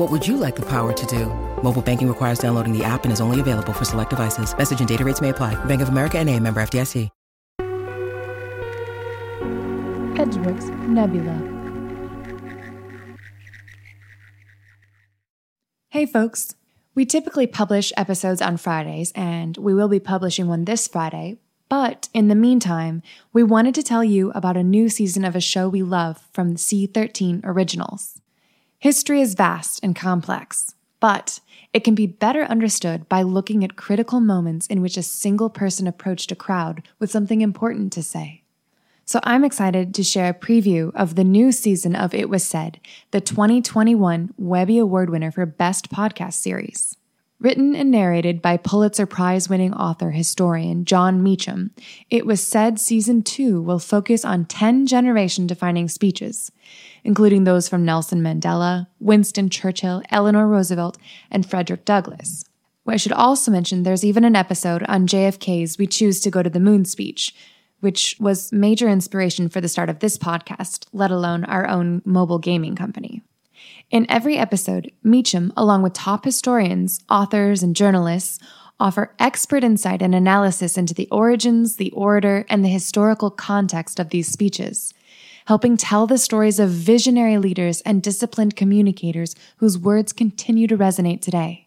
What would you like the power to do? Mobile banking requires downloading the app and is only available for select devices. Message and data rates may apply. Bank of America and a member FDIC. Edgeworks Nebula. Hey folks, we typically publish episodes on Fridays, and we will be publishing one this Friday. But in the meantime, we wanted to tell you about a new season of a show we love from the C13 Originals. History is vast and complex, but it can be better understood by looking at critical moments in which a single person approached a crowd with something important to say. So I'm excited to share a preview of the new season of It Was Said, the 2021 Webby Award winner for Best Podcast Series. Written and narrated by Pulitzer Prize winning author historian Jon Meacham, It Was Said Season 2 will focus on 10 generation defining speeches, including those from Nelson Mandela, Winston Churchill, Eleanor Roosevelt, and Frederick Douglass. I should also mention there's even an episode on JFK's We Choose to Go to the Moon speech, which was major inspiration for the start of this podcast, let alone our own mobile gaming company. In every episode, Meacham, along with top historians, authors, and journalists, offer expert insight and analysis into the origins, the orator, and the historical context of these speeches, helping tell the stories of visionary leaders and disciplined communicators whose words continue to resonate today.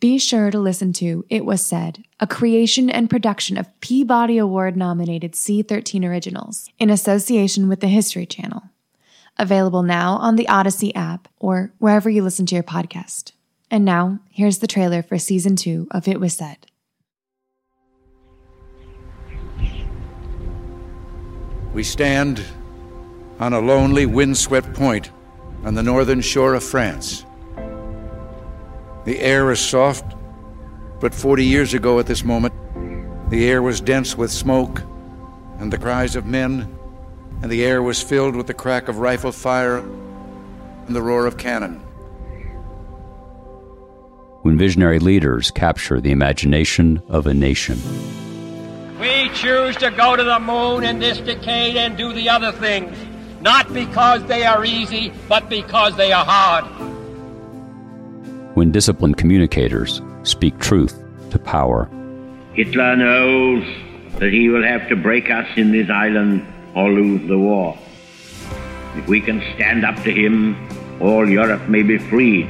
Be sure to listen to It Was Said, a creation and production of Peabody Award nominated C13 Originals in association with the History Channel available now on the Odyssey app or wherever you listen to your podcast. And now, here's the trailer for season two of It Was Said. We stand on a lonely, windswept point on the northern shore of France. The air is soft, but 40 years ago at this moment, the air was dense with smoke and the cries of men and the air was filled with the crack of rifle fire and the roar of cannon. When visionary leaders capture the imagination of a nation. We choose to go to the moon in this decade and do the other things, not because they are easy, but because they are hard. When disciplined communicators speak truth to power. Hitler knows that he will have to break us in this island or lose the war. If we can stand up to him, all Europe may be freed,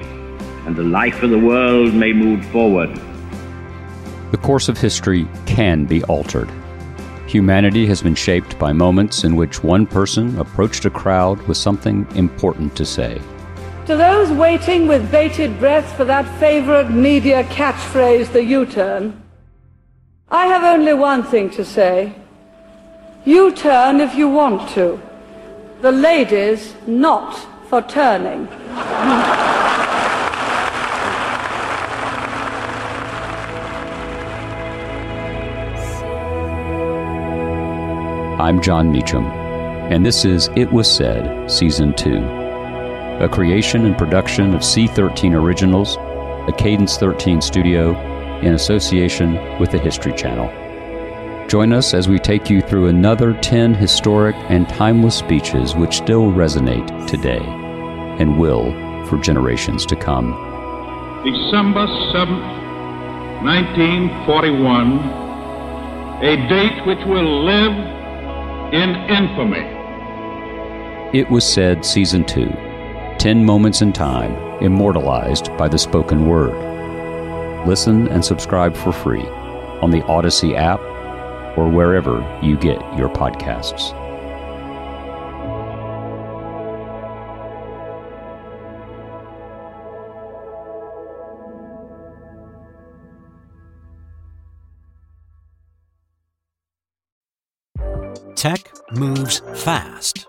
and the life of the world may move forward. The course of history can be altered. Humanity has been shaped by moments in which one person approached a crowd with something important to say. To those waiting with bated breath for that favorite media catchphrase, the U turn, I have only one thing to say. You turn if you want to. The ladies not for turning. I'm Jon Meacham, and this is It Was Said, Season 2, a creation and production of C13 Originals, a Cadence 13 studio, in association with the History Channel. Join us as we take you through another 10 historic and timeless speeches which still resonate today and will for generations to come. December 7th, 1941, a date which will live in infamy. It was said, Season 2 10 moments in time, immortalized by the spoken word. Listen and subscribe for free on the Odyssey app or wherever you get your podcasts. Tech moves fast,